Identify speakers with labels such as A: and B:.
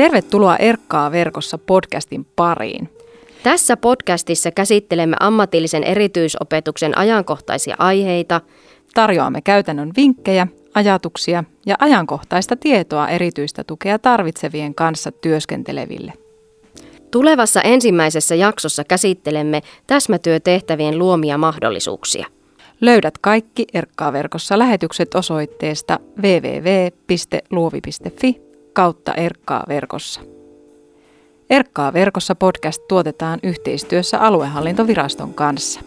A: Tervetuloa Erkkaa verkossa podcastin pariin.
B: Tässä podcastissa käsittelemme ammatillisen erityisopetuksen ajankohtaisia aiheita.
A: Tarjoamme käytännön vinkkejä, ajatuksia ja ajankohtaista tietoa erityistä tukea tarvitsevien kanssa työskenteleville.
B: Tulevassa ensimmäisessä jaksossa käsittelemme täsmätyötehtävien luomia mahdollisuuksia.
A: Löydät kaikki Erkkaa verkossa lähetykset osoitteesta www.luovi.fi kautta Erkkaa verkossa. Erkkaa verkossa podcast tuotetaan yhteistyössä aluehallintoviraston kanssa.